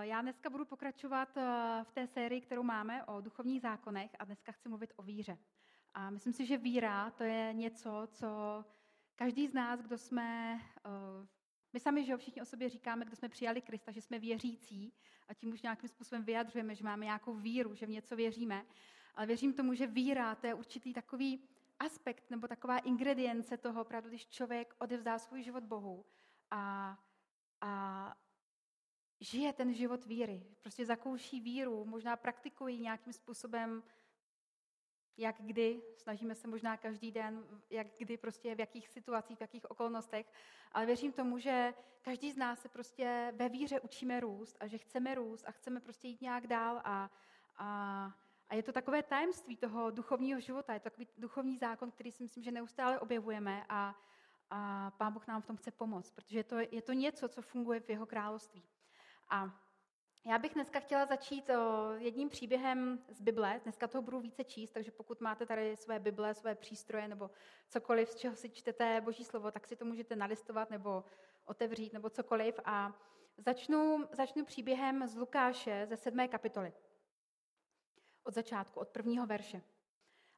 Já dneska budu pokračovat v té sérii, kterou máme o duchovních zákonech a dneska chci mluvit o víře. A myslím si, že víra to je něco, co každý z nás, kdo jsme, my sami, že všichni o sobě říkáme, kdo jsme přijali Krista, že jsme věřící a tím už nějakým způsobem vyjadřujeme, že máme nějakou víru, že v něco věříme. Ale věřím tomu, že víra to je určitý takový aspekt nebo taková ingredience toho, opravdu, když člověk odevzdá svůj život Bohu a, a žije ten život víry, prostě zakouší víru, možná praktikují nějakým způsobem, jak kdy, snažíme se možná každý den, jak kdy, prostě v jakých situacích, v jakých okolnostech, ale věřím tomu, že každý z nás se prostě ve víře učíme růst a že chceme růst a chceme prostě jít nějak dál a, a, a je to takové tajemství toho duchovního života, je to takový duchovní zákon, který si myslím, že neustále objevujeme a, a Pán Bůh nám v tom chce pomoct, protože to, je to něco, co funguje v jeho království. A já bych dneska chtěla začít jedním příběhem z Bible. Dneska toho budu více číst, takže pokud máte tady své Bible, své přístroje nebo cokoliv, z čeho si čtete Boží slovo, tak si to můžete nalistovat nebo otevřít nebo cokoliv. A začnu, začnu příběhem z Lukáše ze sedmé kapitoly. Od začátku, od prvního verše.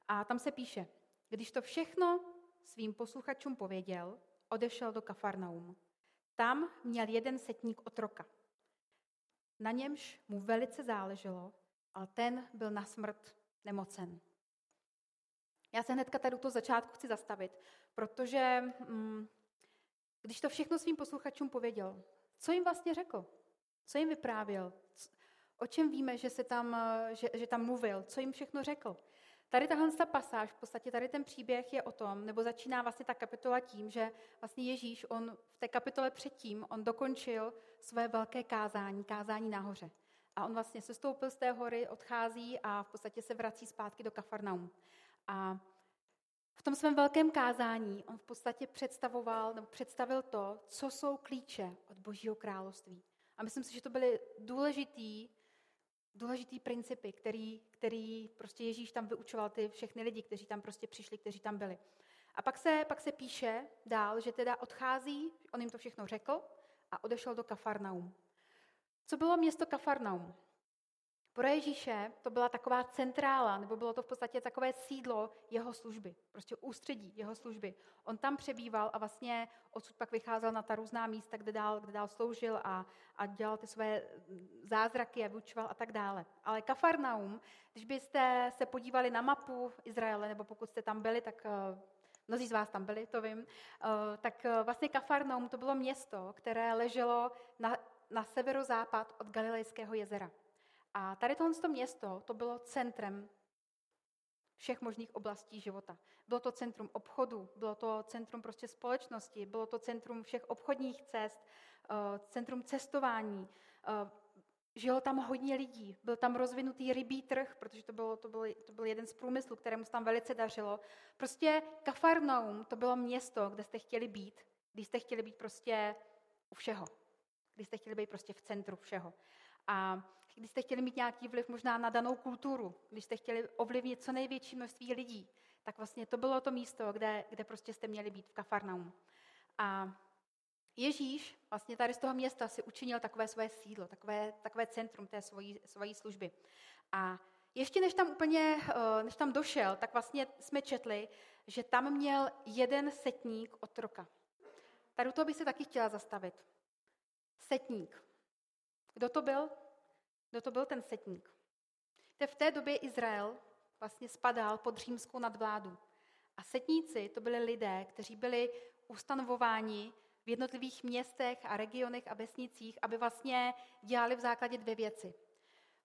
A tam se píše, když to všechno svým posluchačům pověděl, odešel do Kafarnaum. Tam měl jeden setník otroka. Na němž mu velice záleželo, ale ten byl na smrt nemocen. Já se hnedka tady u toho začátku chci zastavit, protože mm, když to všechno svým posluchačům pověděl, co jim vlastně řekl? Co jim vyprávěl? O čem víme, že, se tam, že, že tam mluvil? Co jim všechno řekl? Tady tahle ta pasáž, v podstatě tady ten příběh je o tom, nebo začíná vlastně ta kapitola tím, že vlastně Ježíš, on v té kapitole předtím, on dokončil své velké kázání, kázání nahoře. A on vlastně se stoupil z té hory, odchází a v podstatě se vrací zpátky do Kafarnaum. A v tom svém velkém kázání on v podstatě představoval, nebo představil to, co jsou klíče od Božího království. A myslím si, že to byly důležitý důležitý principy, který, který prostě Ježíš tam vyučoval ty všechny lidi, kteří tam prostě přišli, kteří tam byli. A pak se, pak se píše dál, že teda odchází, on jim to všechno řekl a odešel do Kafarnaum. Co bylo město Kafarnaum? Pro Ježíše to byla taková centrála, nebo bylo to v podstatě takové sídlo jeho služby, prostě ústředí jeho služby. On tam přebýval a vlastně odsud pak vycházel na ta různá místa, kde dál, kde dál sloužil a, a dělal ty své zázraky a vyučoval a tak dále. Ale Kafarnaum, když byste se podívali na mapu Izraele, nebo pokud jste tam byli, tak uh, mnozí z vás tam byli, to vím, uh, tak uh, vlastně Kafarnaum to bylo město, které leželo na, na severozápad od Galilejského jezera. A tady tohle město, to bylo centrem všech možných oblastí života. Bylo to centrum obchodu, bylo to centrum prostě společnosti, bylo to centrum všech obchodních cest, eh, centrum cestování. Eh, žilo tam hodně lidí, byl tam rozvinutý rybí trh, protože to, bylo, to, byl, to byl jeden z průmyslů, kterému se tam velice dařilo. Prostě Kafarnaum to bylo město, kde jste chtěli být, když jste chtěli být prostě u všeho. Když jste chtěli být prostě v centru všeho. A když jste chtěli mít nějaký vliv možná na danou kulturu, když jste chtěli ovlivnit co největší množství lidí, tak vlastně to bylo to místo, kde, kde prostě jste měli být v Kafarnaum. A Ježíš vlastně tady z toho města si učinil takové své sídlo, takové, takové centrum té svojí, svojí služby. A ještě než tam úplně, eh, než tam došel, tak vlastně jsme četli, že tam měl jeden setník otroka. Tady u toho bych se taky chtěla zastavit. Setník. Kdo to byl? Kdo to byl ten setník? v té době Izrael vlastně spadal pod římskou nadvládu. A setníci to byli lidé, kteří byli ustanovováni v jednotlivých městech a regionech a vesnicích, aby vlastně dělali v základě dvě věci.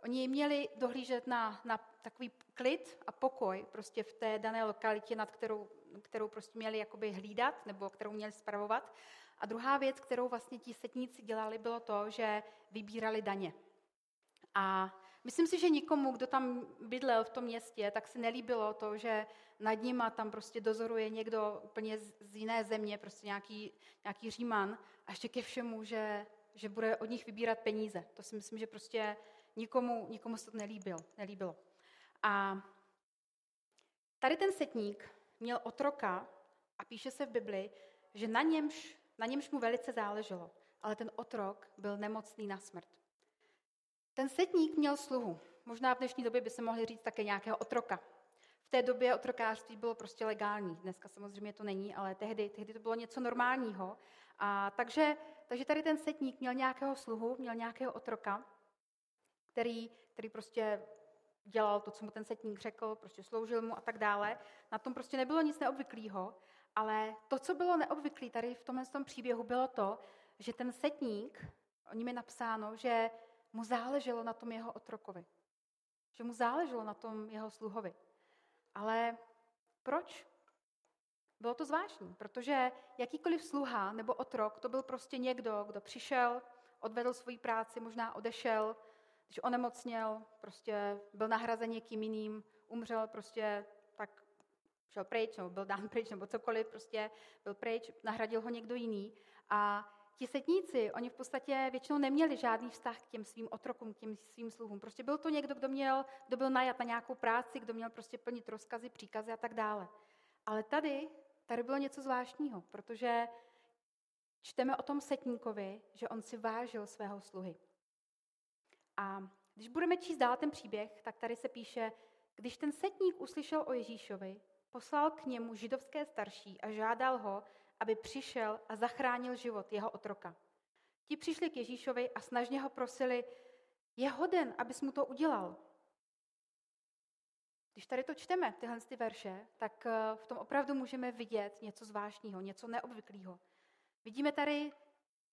Oni měli dohlížet na, na takový klid a pokoj prostě v té dané lokalitě, nad kterou, kterou prostě měli jakoby hlídat nebo kterou měli spravovat. A druhá věc, kterou vlastně ti setníci dělali, bylo to, že vybírali daně. A myslím si, že nikomu, kdo tam bydlel v tom městě, tak se nelíbilo to, že nad nima tam prostě dozoruje někdo úplně z jiné země, prostě nějaký, nějaký říman a ještě ke všemu, že, že bude od nich vybírat peníze. To si myslím, že prostě nikomu, nikomu se to nelíbil, nelíbilo. A tady ten setník měl otroka a píše se v Bibli, že na němž, na němž mu velice záleželo, ale ten otrok byl nemocný na smrt. Ten setník měl sluhu. Možná v dnešní době by se mohli říct také nějakého otroka. V té době otrokářství bylo prostě legální. Dneska samozřejmě to není, ale tehdy, tehdy to bylo něco normálního. A takže, takže tady ten setník měl nějakého sluhu, měl nějakého otroka, který, který prostě dělal to, co mu ten setník řekl, prostě sloužil mu a tak dále. Na tom prostě nebylo nic neobvyklého, ale to, co bylo neobvyklé tady v tomhle tom příběhu, bylo to, že ten setník, o ním je napsáno, že mu záleželo na tom jeho otrokovi. Že mu záleželo na tom jeho sluhovi. Ale proč? Bylo to zvláštní, protože jakýkoliv sluha nebo otrok, to byl prostě někdo, kdo přišel, odvedl svoji práci, možná odešel, když onemocněl, prostě byl nahrazen někým jiným, umřel, prostě tak šel pryč, nebo byl dán pryč, nebo cokoliv, prostě byl pryč, nahradil ho někdo jiný. A ti setníci, oni v podstatě většinou neměli žádný vztah k těm svým otrokům, k těm svým sluhům. Prostě byl to někdo, kdo, měl, kdo byl najat na nějakou práci, kdo měl prostě plnit rozkazy, příkazy a tak dále. Ale tady, tady bylo něco zvláštního, protože čteme o tom setníkovi, že on si vážil svého sluhy. A když budeme číst dál ten příběh, tak tady se píše, když ten setník uslyšel o Ježíšovi, poslal k němu židovské starší a žádal ho, aby přišel a zachránil život jeho otroka. Ti přišli k Ježíšovi a snažně ho prosili, je hoden, abys mu to udělal. Když tady to čteme, tyhle ty verše, tak eh, v tom opravdu můžeme vidět něco zvláštního, něco neobvyklého. Vidíme tady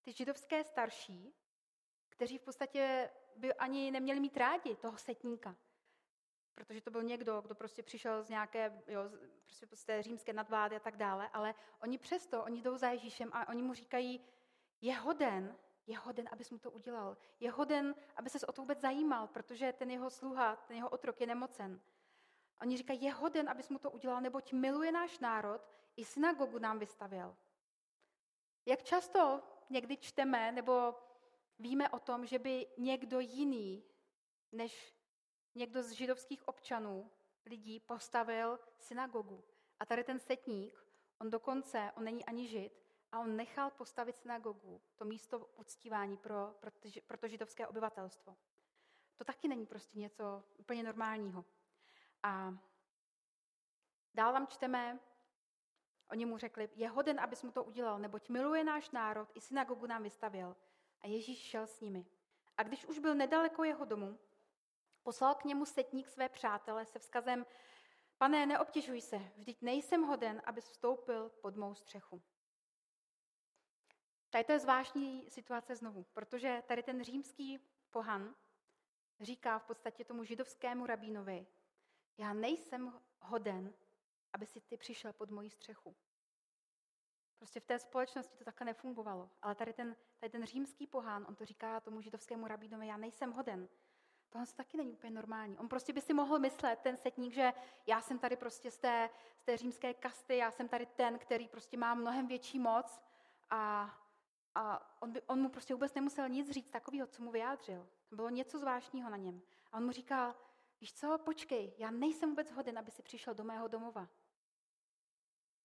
ty židovské starší, kteří v podstatě by ani neměli mít rádi toho setníka. Protože to byl někdo, kdo prostě přišel z nějaké jo, prostě z té římské nadvlády a tak dále, ale oni přesto, oni jdou za Ježíšem a oni mu říkají, je hoden, je hoden, abys mu to udělal. Je hoden, aby ses o to vůbec zajímal, protože ten jeho sluha, ten jeho otrok je nemocen. Oni říkají, je hoden, abys mu to udělal, neboť miluje náš národ, i synagogu nám vystavěl. Jak často někdy čteme nebo víme o tom, že by někdo jiný než někdo z židovských občanů, lidí, postavil synagogu. A tady ten setník, on dokonce, on není ani žid, a on nechal postavit synagogu, to místo uctívání pro, pro, pro to židovské obyvatelstvo. To taky není prostě něco úplně normálního. A dál vám čteme, oni mu řekli, je hoden, abys mu to udělal, neboť miluje náš národ, i synagogu nám vystavil. A Ježíš šel s nimi. A když už byl nedaleko jeho domu, poslal k němu setník své přátele se vzkazem, pane, neobtěžuj se, vždyť nejsem hoden, abys vstoupil pod mou střechu. Tady to je zvláštní situace znovu, protože tady ten římský pohan říká v podstatě tomu židovskému rabínovi, já nejsem hoden, aby si ty přišel pod moji střechu. Prostě v té společnosti to takhle nefungovalo. Ale tady ten, tady ten římský pohán, on to říká tomu židovskému rabínovi, já nejsem hoden. Tohle taky není úplně normální. On prostě by si mohl myslet, ten setník, že já jsem tady prostě z té, z té římské kasty, já jsem tady ten, který prostě má mnohem větší moc a, a on, by, on mu prostě vůbec nemusel nic říct takového, co mu vyjádřil. Bylo něco zvláštního na něm. A on mu říkal, víš co, počkej, já nejsem vůbec hoden, aby si přišel do mého domova.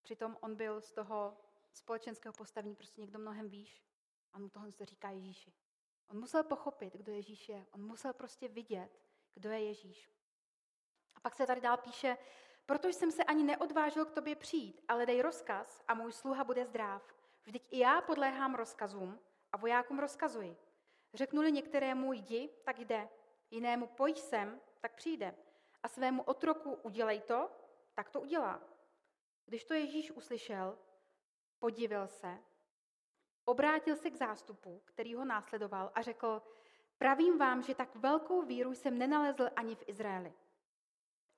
Přitom on byl z toho společenského postavení prostě někdo mnohem výš. A mu tohle říká Ježíši. On musel pochopit, kdo Ježíš je. On musel prostě vidět, kdo je Ježíš. A pak se tady dál píše, protože jsem se ani neodvážil k tobě přijít, ale dej rozkaz a můj sluha bude zdrav. Vždyť i já podléhám rozkazům a vojákům rozkazuji. Řeknu-li některému jdi, tak jde. Jinému pojď sem, tak přijde. A svému otroku udělej to, tak to udělá. Když to Ježíš uslyšel, podivil se, obrátil se k zástupu, který ho následoval a řekl, pravím vám, že tak velkou víru jsem nenalezl ani v Izraeli.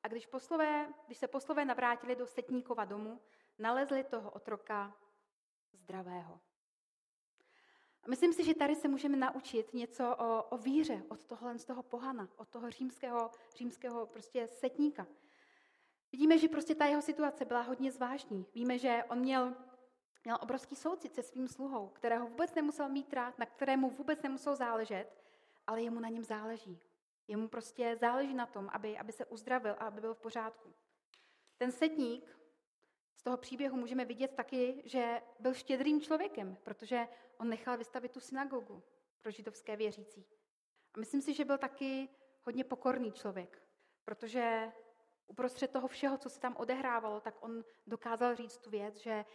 A když, poslové, když se poslové navrátili do Setníkova domu, nalezli toho otroka zdravého. A myslím si, že tady se můžeme naučit něco o, o víře od tohohle z toho pohana, od toho římského, římského prostě setníka. Vidíme, že prostě ta jeho situace byla hodně zvláštní. Víme, že on měl Měl obrovský soucit se svým sluhou, kterého vůbec nemusel mít rád, na kterému vůbec nemusel záležet, ale jemu na něm záleží. Jemu prostě záleží na tom, aby, aby se uzdravil a aby byl v pořádku. Ten setník z toho příběhu můžeme vidět taky, že byl štědrým člověkem, protože on nechal vystavit tu synagogu pro židovské věřící. A myslím si, že byl taky hodně pokorný člověk, protože uprostřed toho všeho, co se tam odehrávalo, tak on dokázal říct tu věc, že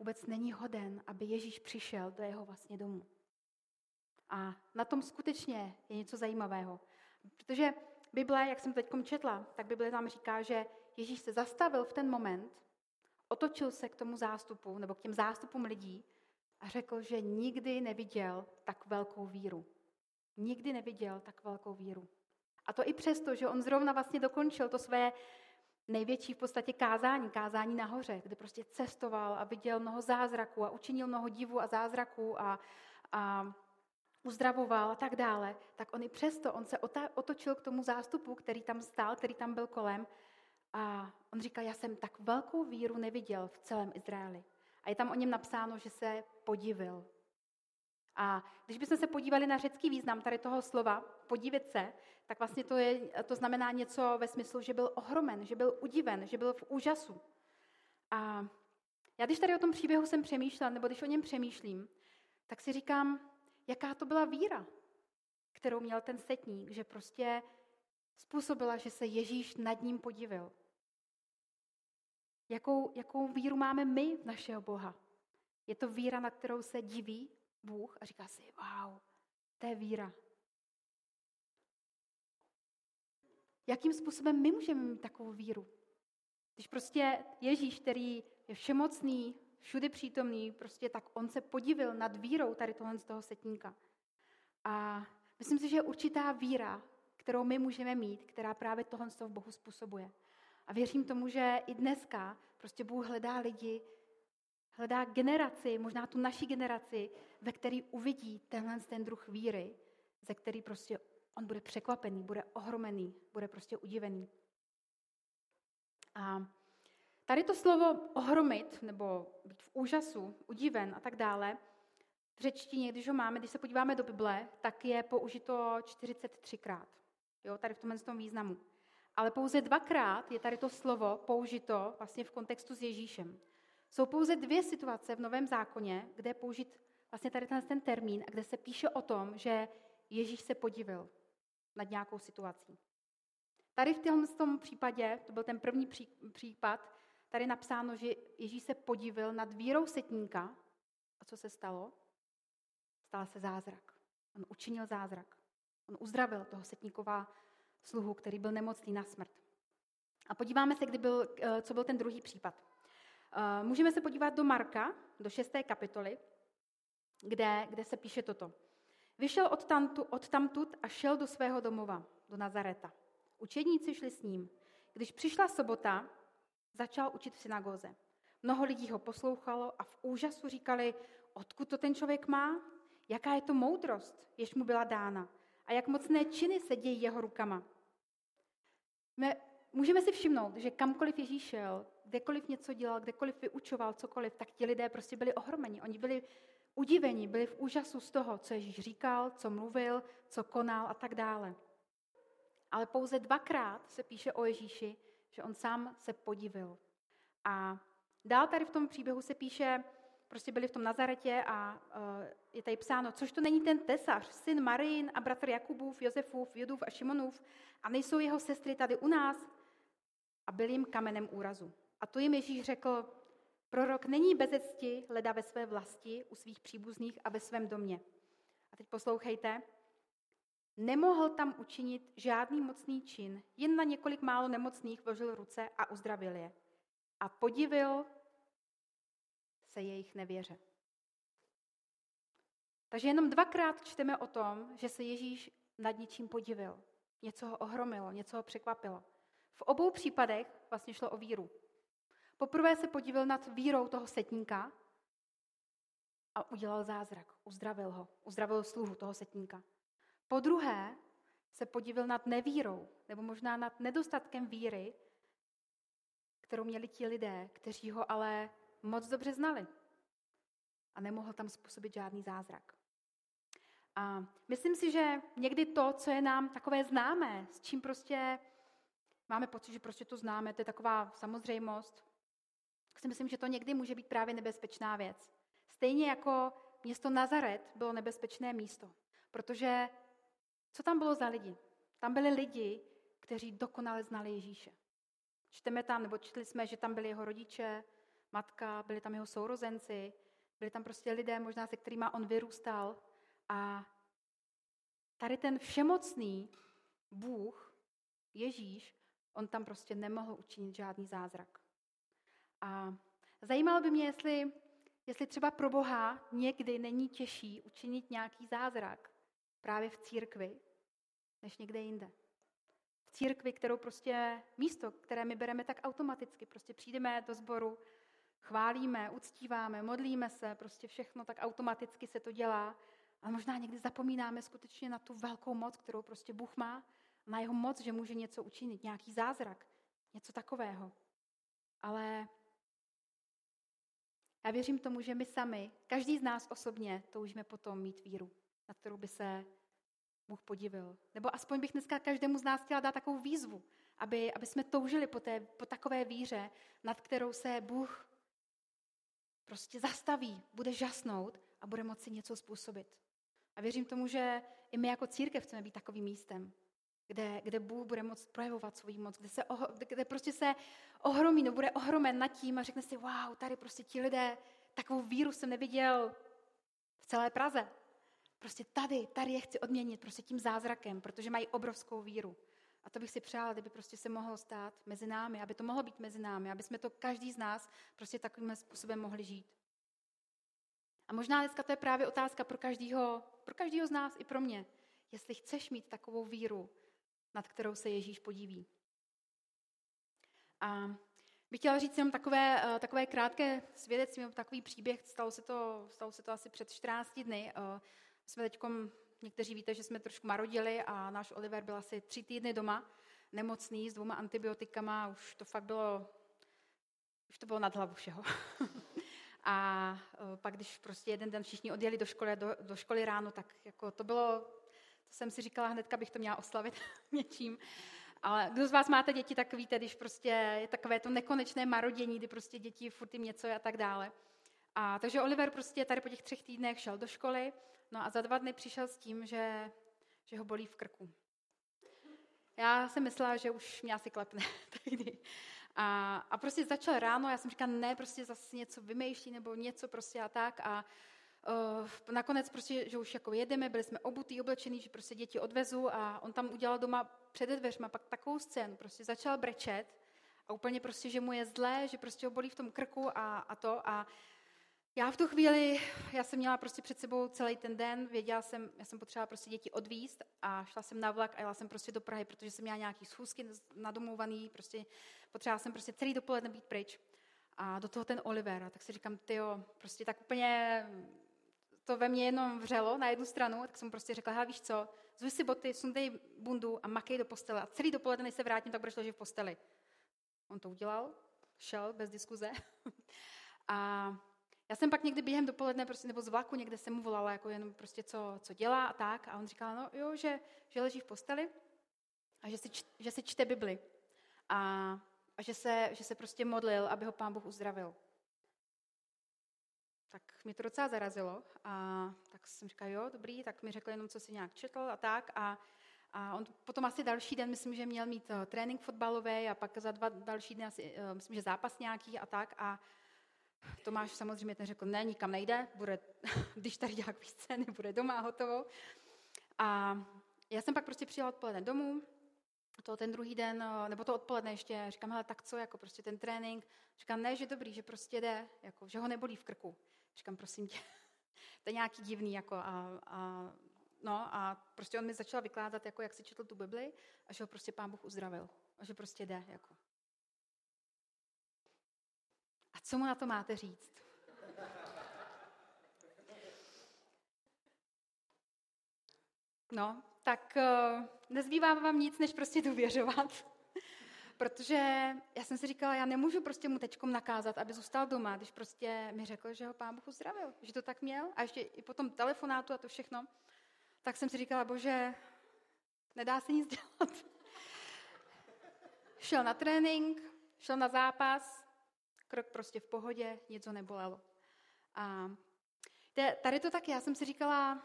vůbec není hoden, aby Ježíš přišel do jeho vlastně domu. A na tom skutečně je něco zajímavého. Protože Bible, jak jsem teď četla, tak Bible tam říká, že Ježíš se zastavil v ten moment, otočil se k tomu zástupu, nebo k těm zástupům lidí a řekl, že nikdy neviděl tak velkou víru. Nikdy neviděl tak velkou víru. A to i přesto, že on zrovna vlastně dokončil to své největší v podstatě kázání, kázání nahoře, kde prostě cestoval a viděl mnoho zázraků a učinil mnoho divů a zázraků a, a uzdravoval a tak dále, tak on i přesto, on se otočil k tomu zástupu, který tam stál, který tam byl kolem a on říkal, já jsem tak velkou víru neviděl v celém Izraeli. A je tam o něm napsáno, že se podivil. A když bychom se podívali na řecký význam tady toho slova, podívit se, tak vlastně to, je, to znamená něco ve smyslu, že byl ohromen, že byl udiven, že byl v úžasu. A já když tady o tom příběhu jsem přemýšlela, nebo když o něm přemýšlím, tak si říkám, jaká to byla víra, kterou měl ten setník, že prostě způsobila, že se Ježíš nad ním podivil. Jakou, jakou víru máme my v našeho Boha? Je to víra, na kterou se diví Bůh a říká si, wow, to je víra. Jakým způsobem my můžeme mít takovou víru? Když prostě Ježíš, který je všemocný, všude přítomný, prostě tak on se podivil nad vírou tady tohle z toho setníka. A myslím si, že je určitá víra, kterou my můžeme mít, která právě tohle z toho v Bohu způsobuje. A věřím tomu, že i dneska prostě Bůh hledá lidi, hledá generaci, možná tu naší generaci, ve který uvidí tenhle ten druh víry, ze který prostě on bude překvapený, bude ohromený, bude prostě udivený. A tady to slovo ohromit, nebo být v úžasu, udiven a tak dále, v řečtině, když ho máme, když se podíváme do Bible, tak je použito 43krát. Jo, tady v tomhle tom významu. Ale pouze dvakrát je tady to slovo použito vlastně v kontextu s Ježíšem. Jsou pouze dvě situace v Novém zákoně, kde je použit vlastně tady ten termín a kde se píše o tom, že Ježíš se podivil nad nějakou situací. Tady v tom případě, to byl ten první případ, tady napsáno, že Ježíš se podivil nad vírou setníka. A co se stalo? Stal se zázrak. On učinil zázrak. On uzdravil toho setníkova sluhu, který byl nemocný na smrt. A podíváme se, kdy byl, eh, co byl ten druhý případ. Eh, můžeme se podívat do Marka, do šesté kapitoly, kde, kde se píše toto. Vyšel od, tamtu, od tamtud a šel do svého domova, do Nazareta. Učedníci šli s ním. Když přišla sobota, začal učit v synagoze. Mnoho lidí ho poslouchalo a v úžasu říkali, odkud to ten člověk má, jaká je to moudrost, jež mu byla dána a jak mocné činy se dějí jeho rukama. My můžeme si všimnout, že kamkoliv Ježíš šel, kdekoliv něco dělal, kdekoliv vyučoval cokoliv, tak ti lidé prostě byli ohromeni. Oni byli udivení, byli v úžasu z toho, co Ježíš říkal, co mluvil, co konal a tak dále. Ale pouze dvakrát se píše o Ježíši, že on sám se podivil. A dál tady v tom příběhu se píše, prostě byli v tom Nazaretě a uh, je tady psáno, což to není ten tesař, syn Marin a bratr Jakubův, Josefův, Judův a Šimonův a nejsou jeho sestry tady u nás a byl jim kamenem úrazu. A to jim Ježíš řekl, Prorok není bezecti, leda ve své vlasti, u svých příbuzných a ve svém domě. A teď poslouchejte. Nemohl tam učinit žádný mocný čin, jen na několik málo nemocných vložil ruce a uzdravil je. A podivil se jejich nevěře. Takže jenom dvakrát čteme o tom, že se Ježíš nad něčím podivil. Něco ho ohromilo, něco ho překvapilo. V obou případech vlastně šlo o víru. Poprvé se podíval nad vírou toho setníka a udělal zázrak. Uzdravil ho. Uzdravil sluhu toho setníka. Po druhé se podíval nad nevírou, nebo možná nad nedostatkem víry, kterou měli ti lidé, kteří ho ale moc dobře znali. A nemohl tam způsobit žádný zázrak. A myslím si, že někdy to, co je nám takové známé, s čím prostě máme pocit, že prostě to známe, to je taková samozřejmost, si myslím, že to někdy může být právě nebezpečná věc. Stejně jako město Nazaret bylo nebezpečné místo, protože Co tam bylo za lidi? Tam byli lidi, kteří dokonale znali Ježíše. Čteme tam, nebo četli jsme, že tam byli jeho rodiče, matka, byli tam jeho sourozenci, byli tam prostě lidé, možná se kterými on vyrůstal. A tady ten všemocný Bůh, Ježíš, on tam prostě nemohl učinit žádný zázrak. A zajímalo by mě, jestli, jestli třeba pro Boha někdy není těžší učinit nějaký zázrak právě v církvi, než někde jinde. V církvi, kterou prostě místo, které my bereme tak automaticky, prostě přijdeme do sboru, chválíme, uctíváme, modlíme se, prostě všechno tak automaticky se to dělá. Ale možná někdy zapomínáme skutečně na tu velkou moc, kterou prostě Bůh má, na jeho moc, že může něco učinit, nějaký zázrak, něco takového. Ale já věřím tomu, že my sami, každý z nás osobně, toužíme potom mít víru, na kterou by se Bůh podivil. Nebo aspoň bych dneska každému z nás chtěla dát takovou výzvu, aby, aby jsme toužili po, té, po takové víře, nad kterou se Bůh prostě zastaví, bude žasnout a bude moci něco způsobit. A věřím tomu, že i my jako církev chceme být takovým místem, kde, kde Bůh bude moct projevovat svou moc, kde, se, kde prostě se ohromí, no bude ohromen nad tím a řekne si, wow, tady prostě ti lidé, takovou víru jsem neviděl v celé Praze. Prostě tady, tady je chci odměnit prostě tím zázrakem, protože mají obrovskou víru. A to bych si přála, kdyby prostě se mohlo stát mezi námi, aby to mohlo být mezi námi, aby jsme to každý z nás prostě takovým způsobem mohli žít. A možná dneska to je právě otázka pro každého, pro každého z nás i pro mě. Jestli chceš mít takovou víru, nad kterou se Ježíš podíví. A bych chtěla říct jenom takové, eh, takové krátké svědectví, takový příběh, stalo se to, stalo se to asi před 14 dny. Eh, jsme teď, někteří víte, že jsme trošku marodili a náš Oliver byl asi tři týdny doma, nemocný, s dvouma antibiotikama, už to fakt bylo, už to bylo nad hlavu všeho. a eh, pak, když prostě jeden den všichni odjeli do školy, do, do školy ráno, tak jako to bylo to jsem si říkala, hnedka bych to měla oslavit něčím. Ale kdo z vás máte děti, tak víte, když prostě je takové to nekonečné marodění, kdy prostě děti furt jim něco a tak dále. A takže Oliver prostě tady po těch třech týdnech šel do školy, no a za dva dny přišel s tím, že, že ho bolí v krku. Já jsem myslela, že už mě asi klepne tehdy. A, a prostě začal ráno, já jsem říkala, ne, prostě zase něco vymýšlí nebo něco prostě a tak. A Uh, nakonec prostě, že už jako jedeme, byli jsme obutý, oblečený, že prostě děti odvezu a on tam udělal doma před dveřma pak takovou scénu, prostě začal brečet a úplně prostě, že mu je zlé, že prostě ho bolí v tom krku a, a to a já v tu chvíli, já jsem měla prostě před sebou celý ten den, věděla jsem, já jsem potřebovala prostě děti odvíst a šla jsem na vlak a jela jsem prostě do Prahy, protože jsem měla nějaký schůzky nadomluvaný, prostě potřebovala jsem prostě celý dopoledne být pryč. A do toho ten Oliver, a tak si říkám, ty prostě tak úplně to ve mně jenom vřelo na jednu stranu, tak jsem prostě řekla, víš co, zvuj si boty, sundej bundu a makej do postele. A celý dopoledne, než se vrátím, tak budeš ležet v posteli. On to udělal, šel bez diskuze. a já jsem pak někdy během dopoledne, prostě, nebo z vlaku někde jsem mu volala, jako jenom prostě co, co dělá a tak. A on říkal, no jo, že, že leží v posteli a že si, že si čte Bibli. A, a že, se, že se prostě modlil, aby ho pán Bůh uzdravil tak mě to docela zarazilo a tak jsem říkala, jo, dobrý, tak mi řekl jenom, co si nějak četl a tak a, a on potom asi další den, myslím, že měl mít uh, trénink fotbalový a pak za dva další dny asi, uh, myslím, že zápas nějaký a tak a Tomáš samozřejmě ten řekl, ne, nikam nejde, bude, když tady dělá scény, bude doma hotovo. A já jsem pak prostě přijela odpoledne domů, to ten druhý den, eh, nebo to odpoledne ještě, říkám, hele, tak co, jako prostě ten trénink, říkám, ne, že dobrý, že prostě jde, jako, že ho nebolí v krku. Říkám, prosím tě, to je nějaký divný, jako a, a, no a prostě on mi začal vykládat, jako jak si četl tu Bibli a že ho prostě pán Bůh uzdravil. A že prostě jde, jako. A co mu na to máte říct? No, tak uh, nezbývá vám nic, než prostě důvěřovat. Protože já jsem si říkala, já nemůžu prostě mu teďkom nakázat, aby zůstal doma, když prostě mi řekl, že ho pán Bůh uzdravil, že to tak měl a ještě i po tom telefonátu a to všechno. Tak jsem si říkala, bože, nedá se nic dělat. šel na trénink, šel na zápas, krok prostě v pohodě, něco nebolelo. A tady to tak, já jsem si říkala,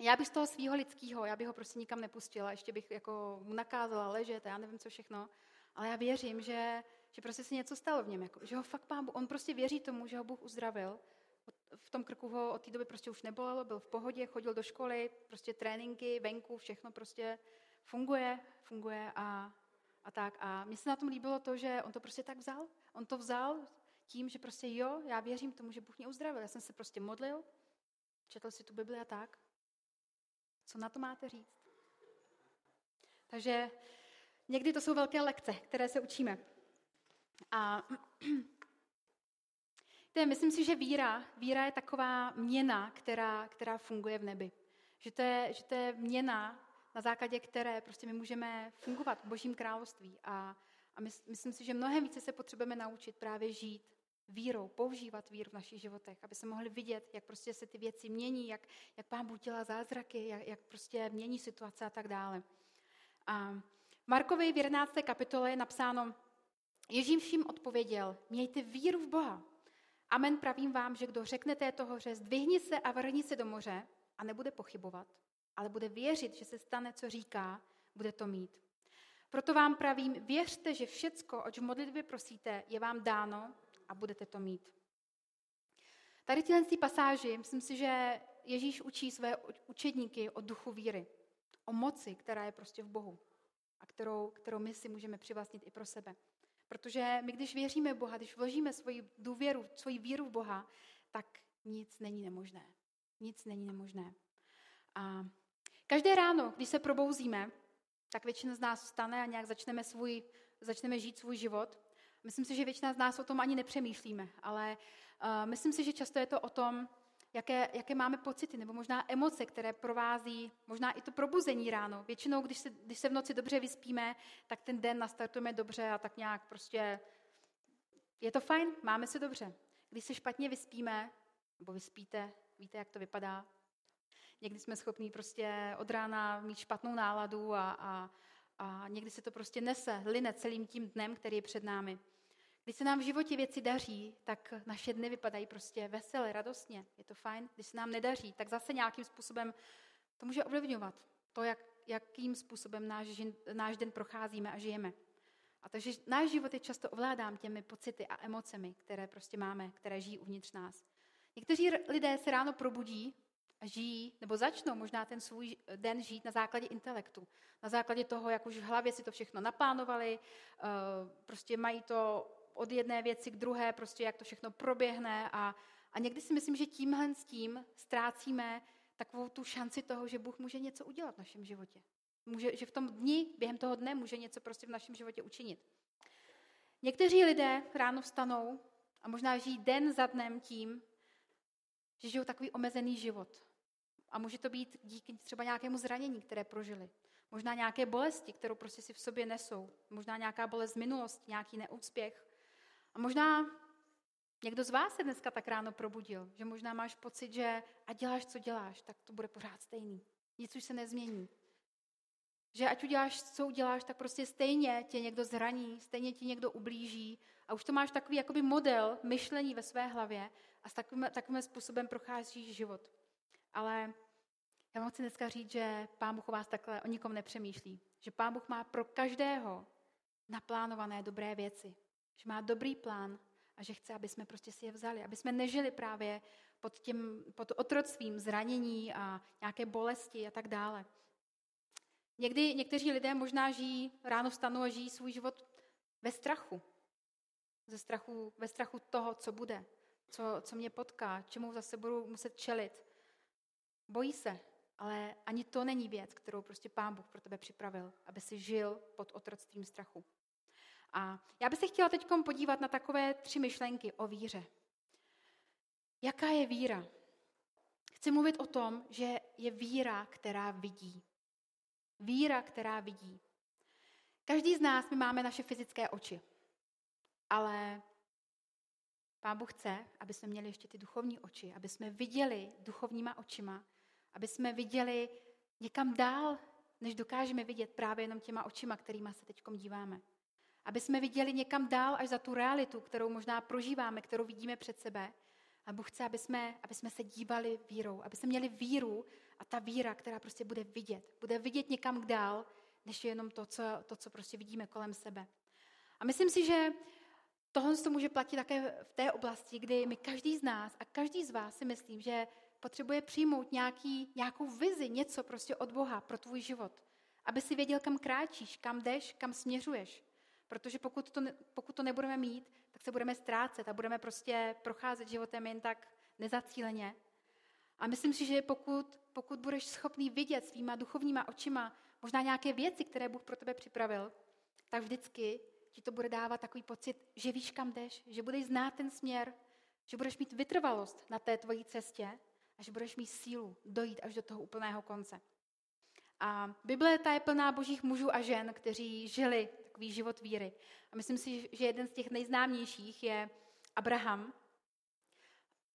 já bych z toho svého lidského, já bych ho prostě nikam nepustila, ještě bych jako mu nakázala ležet já nevím co všechno, ale já věřím, že, že prostě se něco stalo v něm, jako, že ho fakt pán, on prostě věří tomu, že ho Bůh uzdravil. V tom krku ho od té doby prostě už nebolelo, byl v pohodě, chodil do školy, prostě tréninky, venku, všechno prostě funguje, funguje a, a tak. A mně se na tom líbilo to, že on to prostě tak vzal. On to vzal tím, že prostě jo, já věřím tomu, že Bůh mě uzdravil. Já jsem se prostě modlil, četl si tu Bibli a tak. Co na to máte říct? Takže někdy to jsou velké lekce, které se učíme. A to myslím si, že víra, víra je taková měna, která, která funguje v nebi. Že to, je, že to je měna, na základě které prostě my můžeme fungovat v Božím království. A, a my, myslím si, že mnohem více se potřebujeme naučit právě žít vírou, používat víru v našich životech, aby se mohli vidět, jak prostě se ty věci mění, jak, jak Pán Bůh dělá zázraky, jak, jak prostě mění situace a tak dále. A Markovi v 11. kapitole je napsáno, Ježíš jim odpověděl, mějte víru v Boha. Amen pravím vám, že kdo řekne této hoře, zdvihni se a vrhni se do moře a nebude pochybovat, ale bude věřit, že se stane, co říká, bude to mít. Proto vám pravím, věřte, že všecko, oč v modlitbě prosíte, je vám dáno a budete to mít. Tady tyhle pasáži, myslím si, že Ježíš učí své učedníky o duchu víry, o moci, která je prostě v Bohu a kterou, kterou my si můžeme přivlastnit i pro sebe. Protože my, když věříme v Boha, když vložíme svoji důvěru, svoji víru v Boha, tak nic není nemožné. Nic není nemožné. A každé ráno, když se probouzíme, tak většina z nás vstane a nějak začneme, svůj, začneme žít svůj život. Myslím si, že většina z nás o tom ani nepřemýšlíme, ale uh, myslím si, že často je to o tom, jaké, jaké máme pocity, nebo možná emoce, které provází, možná i to probuzení ráno. Většinou, když se, když se v noci dobře vyspíme, tak ten den nastartujeme dobře a tak nějak prostě je to fajn, máme se dobře. Když se špatně vyspíme, nebo vyspíte, víte, jak to vypadá. Někdy jsme schopní prostě od rána mít špatnou náladu a, a, a někdy se to prostě nese, line celým tím dnem, který je před námi. Když se nám v životě věci daří, tak naše dny vypadají prostě veselé, radostně. Je to fajn. Když se nám nedaří, tak zase nějakým způsobem to může ovlivňovat to, jak, jakým způsobem náš, náš den procházíme a žijeme. A takže náš život je často ovládám těmi pocity a emocemi, které prostě máme, které žijí uvnitř nás. Někteří lidé se ráno probudí a žijí, nebo začnou možná ten svůj den žít na základě intelektu. Na základě toho, jak už v hlavě si to všechno naplánovali, eh, prostě mají to od jedné věci k druhé, prostě jak to všechno proběhne a, a někdy si myslím, že tímhle s tím ztrácíme takovou tu šanci toho, že Bůh může něco udělat v našem životě. Může, že v tom dni, během toho dne může něco prostě v našem životě učinit. Někteří lidé ráno vstanou a možná žijí den za dnem tím, že žijou takový omezený život. A může to být díky třeba nějakému zranění, které prožili. Možná nějaké bolesti, kterou prostě si v sobě nesou. Možná nějaká bolest z minulosti, nějaký neúspěch. A možná někdo z vás se dneska tak ráno probudil, že možná máš pocit, že a děláš, co děláš, tak to bude pořád stejný. Nic už se nezmění. Že ať uděláš, co uděláš, tak prostě stejně tě někdo zraní, stejně ti někdo ublíží a už to máš takový jakoby model myšlení ve své hlavě a s takovým, takovým způsobem procházíš život. Ale já vám chci dneska říct, že Pán Bůh o vás takhle o nikom nepřemýšlí. Že Pán Bůh má pro každého naplánované dobré věci že má dobrý plán a že chce, aby jsme prostě si je vzali, aby jsme nežili právě pod, tím, pod otroctvím zranění a nějaké bolesti a tak dále. Někdy někteří lidé možná žijí, ráno vstanou a žijí svůj život ve strachu. Ze strachu, ve strachu toho, co bude, co, co mě potká, čemu zase budu muset čelit. Bojí se, ale ani to není věc, kterou prostě Pán Bůh pro tebe připravil, aby si žil pod otroctvím strachu. A já bych se chtěla teď podívat na takové tři myšlenky o víře. Jaká je víra? Chci mluvit o tom, že je víra, která vidí. Víra, která vidí. Každý z nás, my máme naše fyzické oči. Ale Pán Bůh chce, aby jsme měli ještě ty duchovní oči, aby jsme viděli duchovníma očima, aby jsme viděli někam dál, než dokážeme vidět právě jenom těma očima, kterými se teď díváme. Aby jsme viděli někam dál až za tu realitu, kterou možná prožíváme, kterou vidíme před sebe. A Bůh chce, aby jsme, aby jsme se dívali vírou, aby jsme měli víru a ta víra, která prostě bude vidět. Bude vidět někam dál, než jenom to, co, to, co prostě vidíme kolem sebe. A myslím si, že tohle to může platit také v té oblasti, kdy my každý z nás a každý z vás si myslím, že potřebuje přijmout nějaký, nějakou vizi, něco prostě od Boha pro tvůj život. Aby si věděl, kam kráčíš, kam jdeš, kam směřuješ. Protože pokud to, pokud to nebudeme mít, tak se budeme ztrácet a budeme prostě procházet životem jen tak nezacíleně. A myslím si, že pokud, pokud budeš schopný vidět svýma duchovníma očima možná nějaké věci, které Bůh pro tebe připravil, tak vždycky ti to bude dávat takový pocit, že víš, kam jdeš, že budeš znát ten směr, že budeš mít vytrvalost na té tvojí cestě a že budeš mít sílu dojít až do toho úplného konce. A Bible ta je plná božích mužů a žen, kteří žili takový život víry. A myslím si, že jeden z těch nejznámějších je Abraham,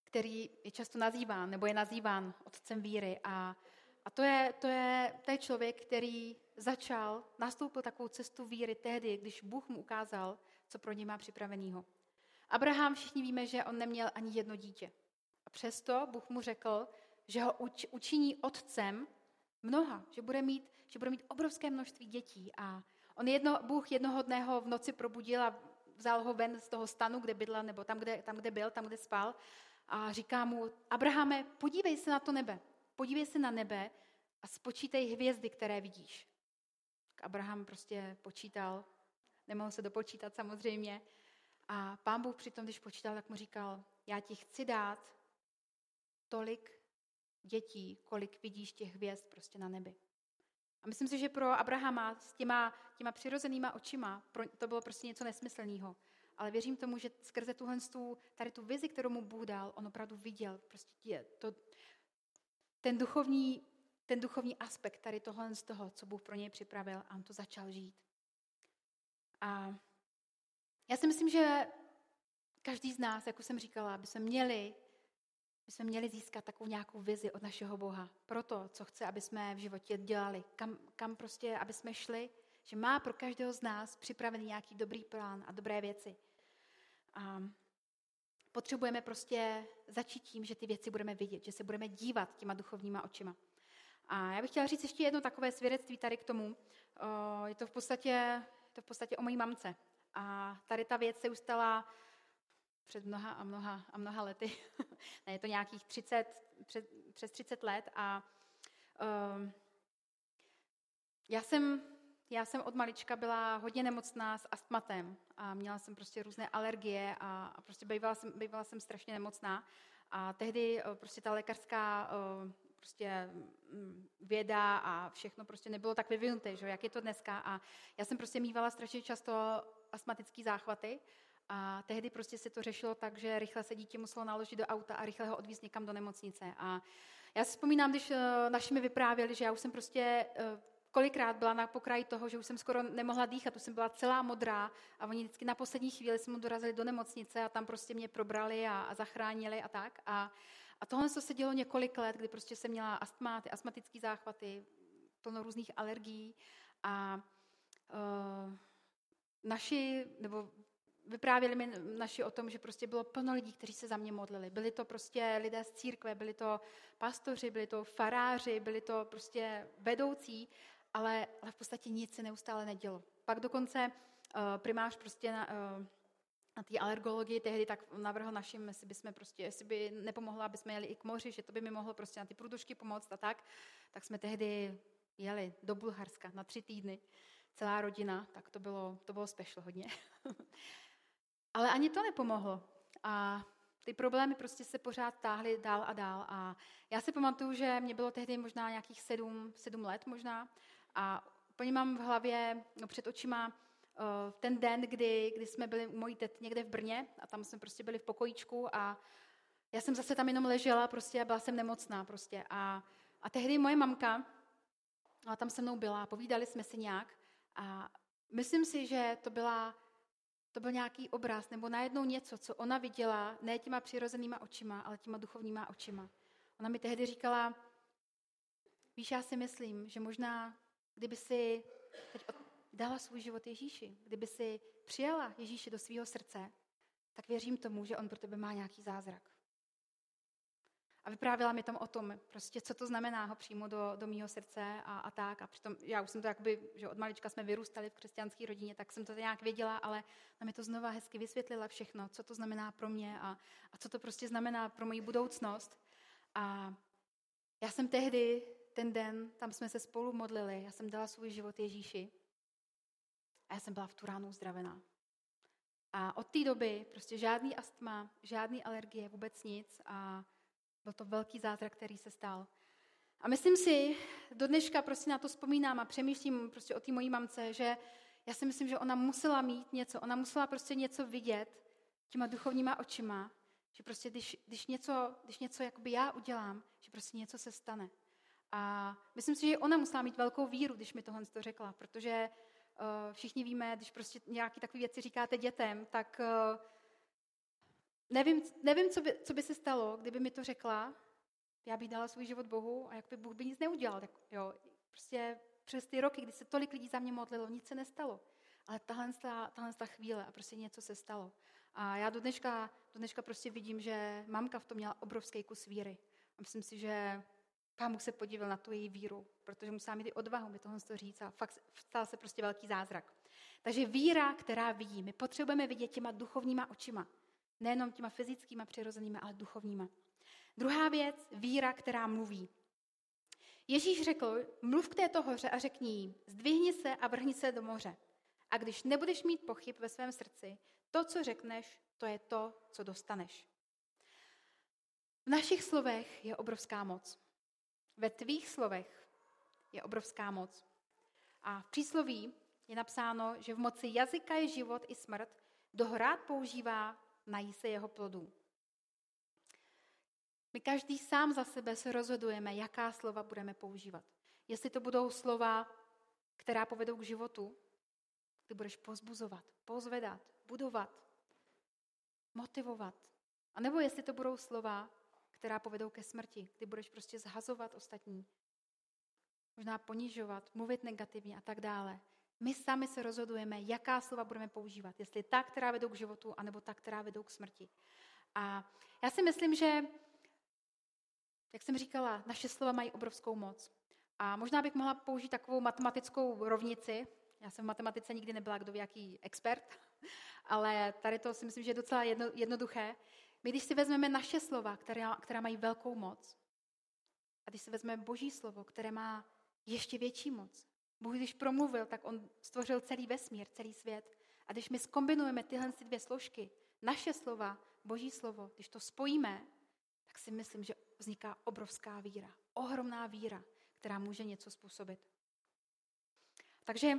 který je často nazýván, nebo je nazýván otcem víry. A, a to, je, to, je, to je člověk, který začal, nastoupil takovou cestu víry tehdy, když Bůh mu ukázal, co pro něj má připraveného. Abraham, všichni víme, že on neměl ani jedno dítě. A přesto Bůh mu řekl, že ho uč, učiní otcem mnoha, že bude mít, že bude mít obrovské množství dětí. A on jedno, Bůh jednoho dne ho v noci probudil a vzal ho ven z toho stanu, kde bydlel, nebo tam kde, tam, kde byl, tam, kde spal. A říká mu, Abrahame, podívej se na to nebe. Podívej se na nebe a spočítej hvězdy, které vidíš. Tak Abraham prostě počítal, nemohl se dopočítat samozřejmě. A pán Bůh přitom, když počítal, tak mu říkal, já ti chci dát tolik dětí, kolik vidíš těch hvězd prostě na nebi. A myslím si, že pro Abrahama s těma, těma přirozenýma očima to bylo prostě něco nesmyslného. Ale věřím tomu, že skrze tuhle tady tu vizi, kterou mu Bůh dal, on opravdu viděl prostě to, ten, duchovní, ten duchovní aspekt tady tohle z toho, co Bůh pro něj připravil a on to začal žít. A já si myslím, že každý z nás, jako jsem říkala, by se měli my jsme měli získat takovou nějakou vizi od našeho Boha pro to, co chce, aby jsme v životě dělali, kam, kam prostě, aby jsme šli, že má pro každého z nás připravený nějaký dobrý plán a dobré věci. A potřebujeme prostě začít tím, že ty věci budeme vidět, že se budeme dívat těma duchovníma očima. A já bych chtěla říct ještě jedno takové svědectví tady k tomu. Je to v podstatě, je to v podstatě o mojí mamce. A tady ta věc se ustala před mnoha a mnoha a mnoha lety. ne, je to nějakých 30, přes, přes 30 let a um, já jsem, já jsem od malička byla hodně nemocná s astmatem a měla jsem prostě různé alergie a, a prostě bývala jsem, bývala jsem strašně nemocná. A tehdy uh, prostě ta lékařská uh, prostě mm, věda a všechno prostě nebylo tak vyvinuté, že jak je to dneska. A já jsem prostě mývala strašně často astmatické záchvaty a tehdy prostě se to řešilo tak, že rychle se dítě muselo naložit do auta a rychle ho odvízt někam do nemocnice. A já si vzpomínám, když eh, naši mi vyprávěli, že já už jsem prostě eh, kolikrát byla na pokraji toho, že už jsem skoro nemohla dýchat, už jsem byla celá modrá a oni vždycky na poslední chvíli mu dorazili do nemocnice a tam prostě mě probrali a, a zachránili a tak. A, a tohle se dělo několik let, kdy prostě jsem měla astma, ty astmatické záchvaty, plno různých alergií a uh, naši, nebo vyprávěli mi naši o tom, že prostě bylo plno lidí, kteří se za mě modlili. Byli to prostě lidé z církve, byli to pastoři, byli to faráři, byli to prostě vedoucí, ale, ale v podstatě nic se neustále nedělo. Pak dokonce uh, primář prostě na, uh, na té alergologii tehdy tak navrhl našim, jestli by jsme prostě, jestli by nepomohla, aby jsme jeli i k moři, že to by mi mohlo prostě na ty průdušky pomoct a tak, tak jsme tehdy jeli do Bulharska na tři týdny, celá rodina, tak to bylo, to bylo special hodně. Ale ani to nepomohlo. A ty problémy prostě se pořád táhly dál a dál. A já si pamatuju, že mě bylo tehdy možná nějakých sedm, sedm let možná. A úplně mám v hlavě, no, před očima uh, ten den, kdy, kdy jsme byli u mojí tet někde v Brně a tam jsme prostě byli v pokojíčku a já jsem zase tam jenom ležela prostě a byla jsem nemocná prostě. A, a tehdy moje mamka, a tam se mnou byla, povídali jsme si nějak a myslím si, že to byla to byl nějaký obraz nebo najednou něco, co ona viděla, ne těma přirozenýma očima, ale těma duchovníma očima. Ona mi tehdy říkala, víš, já si myslím, že možná, kdyby si teď dala svůj život Ježíši, kdyby si přijala Ježíše do svého srdce, tak věřím tomu, že on pro tebe má nějaký zázrak. A vyprávěla mi tam o tom, prostě, co to znamená ho přímo do, do mého srdce a, a tak. A přitom já už jsem to jakoby, že od malička jsme vyrůstali v křesťanské rodině, tak jsem to nějak věděla, ale na mi to znova hezky vysvětlila všechno, co to znamená pro mě a, a co to prostě znamená pro moji budoucnost. A já jsem tehdy, ten den, tam jsme se spolu modlili, já jsem dala svůj život Ježíši a já jsem byla v tu ránu uzdravená. A od té doby prostě žádný astma, žádný alergie, vůbec nic a byl to velký zázrak, který se stal. A myslím si, do dneška prostě na to vzpomínám a přemýšlím prostě o té mojí mamce, že já si myslím, že ona musela mít něco, ona musela prostě něco vidět těma duchovníma očima, že prostě když, když něco, když něco jakoby já udělám, že prostě něco se stane. A myslím si, že ona musela mít velkou víru, když mi tohle to řekla, protože uh, všichni víme, když prostě nějaké takové věci říkáte dětem, tak uh, nevím, nevím co, by, co by se stalo, kdyby mi to řekla, já bych dala svůj život Bohu a jak by Bůh by nic neudělal. Tak, jo, prostě přes ty roky, kdy se tolik lidí za mě modlilo, nic se nestalo. Ale tahle, tahle chvíle a prostě něco se stalo. A já do dneška, do dneška prostě vidím, že mamka v tom měla obrovský kus víry. A myslím si, že pán se podíval na tu její víru, protože musela mít i odvahu mi tohle to říct a fakt stal se prostě velký zázrak. Takže víra, která vidí, my potřebujeme vidět těma duchovníma očima. Nejenom těma fyzickýma, přirozenýma, ale duchovníma. Druhá věc, víra, která mluví. Ježíš řekl, mluv k této hoře a řekni jí, zdvihni se a vrhni se do moře. A když nebudeš mít pochyb ve svém srdci, to, co řekneš, to je to, co dostaneš. V našich slovech je obrovská moc. Ve tvých slovech je obrovská moc. A v přísloví je napsáno, že v moci jazyka je život i smrt, kdo ho rád používá, nají se jeho plodů. My každý sám za sebe se rozhodujeme, jaká slova budeme používat. Jestli to budou slova, která povedou k životu, kdy budeš pozbuzovat, pozvedat, budovat, motivovat. A nebo jestli to budou slova, která povedou ke smrti, kdy budeš prostě zhazovat ostatní, možná ponižovat, mluvit negativně a tak dále. My sami se rozhodujeme, jaká slova budeme používat. Jestli ta, která vedou k životu, anebo ta, která vedou k smrti. A já si myslím, že, jak jsem říkala, naše slova mají obrovskou moc. A možná bych mohla použít takovou matematickou rovnici. Já jsem v matematice nikdy nebyla kdo jaký expert, ale tady to si myslím, že je docela jedno, jednoduché. My, když si vezmeme naše slova, která, která mají velkou moc, a když si vezmeme Boží slovo, které má ještě větší moc, Bůh, když promluvil, tak on stvořil celý vesmír, celý svět. A když my skombinujeme tyhle dvě složky, naše slova, Boží slovo, když to spojíme, tak si myslím, že vzniká obrovská víra. Ohromná víra, která může něco způsobit. Takže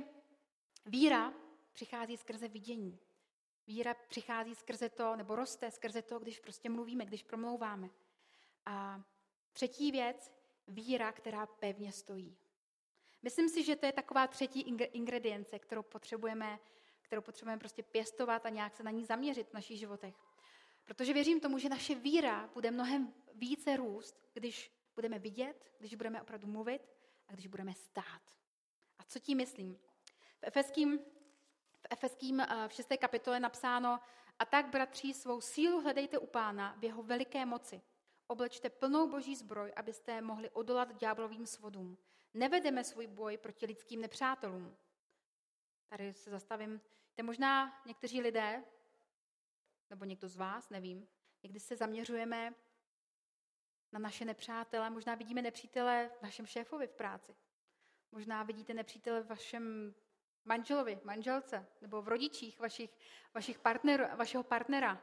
víra přichází skrze vidění. Víra přichází skrze to, nebo roste skrze to, když prostě mluvíme, když promlouváme. A třetí věc, víra, která pevně stojí. Myslím si, že to je taková třetí ingredience, kterou potřebujeme, kterou potřebujeme prostě pěstovat a nějak se na ní zaměřit v našich životech. Protože věřím tomu, že naše víra bude mnohem více růst, když budeme vidět, když budeme opravdu mluvit a když budeme stát. A co tím myslím? V Efeským, v Efeským eh, v 6. kapitole napsáno, a tak, bratři, svou sílu hledejte u pána v jeho veliké moci. Oblečte plnou boží zbroj, abyste mohli odolat ďáblovým svodům. Nevedeme svůj boj proti lidským nepřátelům. Tady se zastavím. To možná někteří lidé, nebo někdo z vás, nevím, někdy se zaměřujeme na naše nepřátele, možná vidíme nepřítele v vašem šéfovi v práci. Možná vidíte nepřítele v vašem manželovi, manželce, nebo v rodičích vašich, vašich partner, vašeho partnera.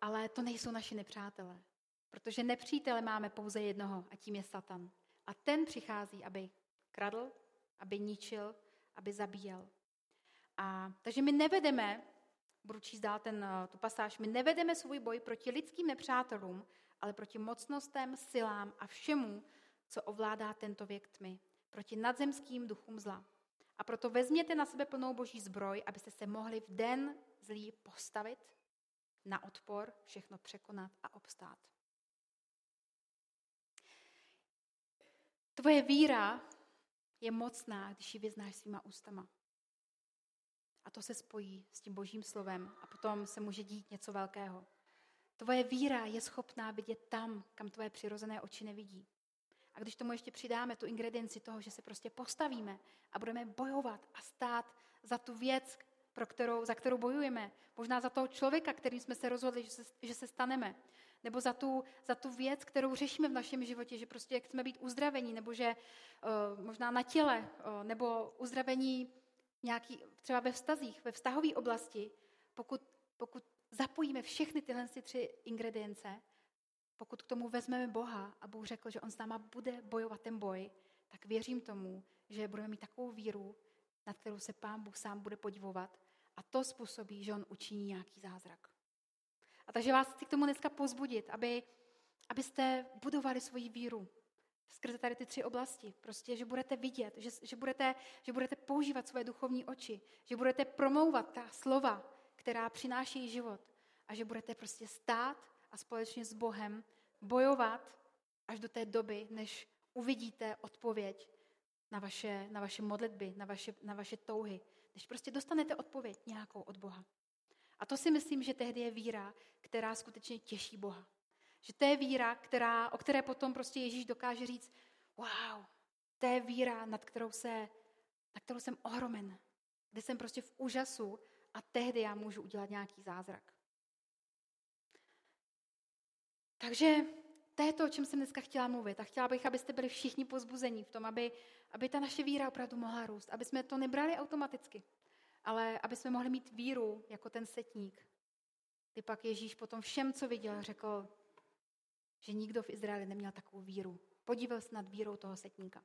Ale to nejsou naši nepřátelé. Protože nepřítele máme pouze jednoho a tím je Satan. A ten přichází, aby kradl, aby ničil, aby zabíjel. A, takže my nevedeme, budu číst dál ten, eh, tu pasáž, my nevedeme svůj boj proti lidským nepřátelům, ale proti mocnostem, silám a všemu, co ovládá tento věk tmy, proti nadzemským duchům zla. A proto vezměte na sebe plnou boží zbroj, abyste se mohli v den zlý postavit, na odpor, všechno překonat a obstát. Tvoje víra je mocná, když ji vyznáš svýma ústama. A to se spojí s tím božím slovem a potom se může dít něco velkého. Tvoje víra je schopná vidět tam, kam tvoje přirozené oči nevidí. A když tomu ještě přidáme tu ingredienci toho, že se prostě postavíme a budeme bojovat a stát za tu věc, pro kterou, za kterou bojujeme, možná za toho člověka, kterým jsme se rozhodli, že se, že se staneme, nebo za tu, za tu věc, kterou řešíme v našem životě, že prostě chceme být uzdravení, nebo že uh, možná na těle, uh, nebo uzdravení nějaký, třeba ve vztazích, ve vztahové oblasti, pokud, pokud zapojíme všechny tyhle tři ingredience, pokud k tomu vezmeme Boha a Bůh řekl, že On s náma bude bojovat ten boj, tak věřím tomu, že budeme mít takovou víru, nad kterou se Pán Bůh sám bude podivovat a to způsobí, že On učiní nějaký zázrak. A takže vás chci k tomu dneska pozbudit, aby, abyste budovali svoji víru skrze tady ty tři oblasti. Prostě, že budete vidět, že, že, budete, že budete používat svoje duchovní oči, že budete promlouvat ta slova, která přináší život a že budete prostě stát a společně s Bohem bojovat až do té doby, než uvidíte odpověď na vaše, na vaše modlitby, na vaše, na vaše touhy. Než prostě dostanete odpověď nějakou od Boha. A to si myslím, že tehdy je víra, která skutečně těší Boha. Že to je víra, která, o které potom prostě Ježíš dokáže říct, wow, to je víra, nad kterou, se, nad kterou jsem ohromen. Kde jsem prostě v úžasu a tehdy já můžu udělat nějaký zázrak. Takže to je to, o čem jsem dneska chtěla mluvit. A chtěla bych, abyste byli všichni pozbuzení v tom, aby, aby ta naše víra opravdu mohla růst. Aby jsme to nebrali automaticky, ale aby jsme mohli mít víru jako ten setník. Kdy pak Ježíš potom všem, co viděl, řekl, že nikdo v Izraeli neměl takovou víru. Podíval se nad vírou toho setníka.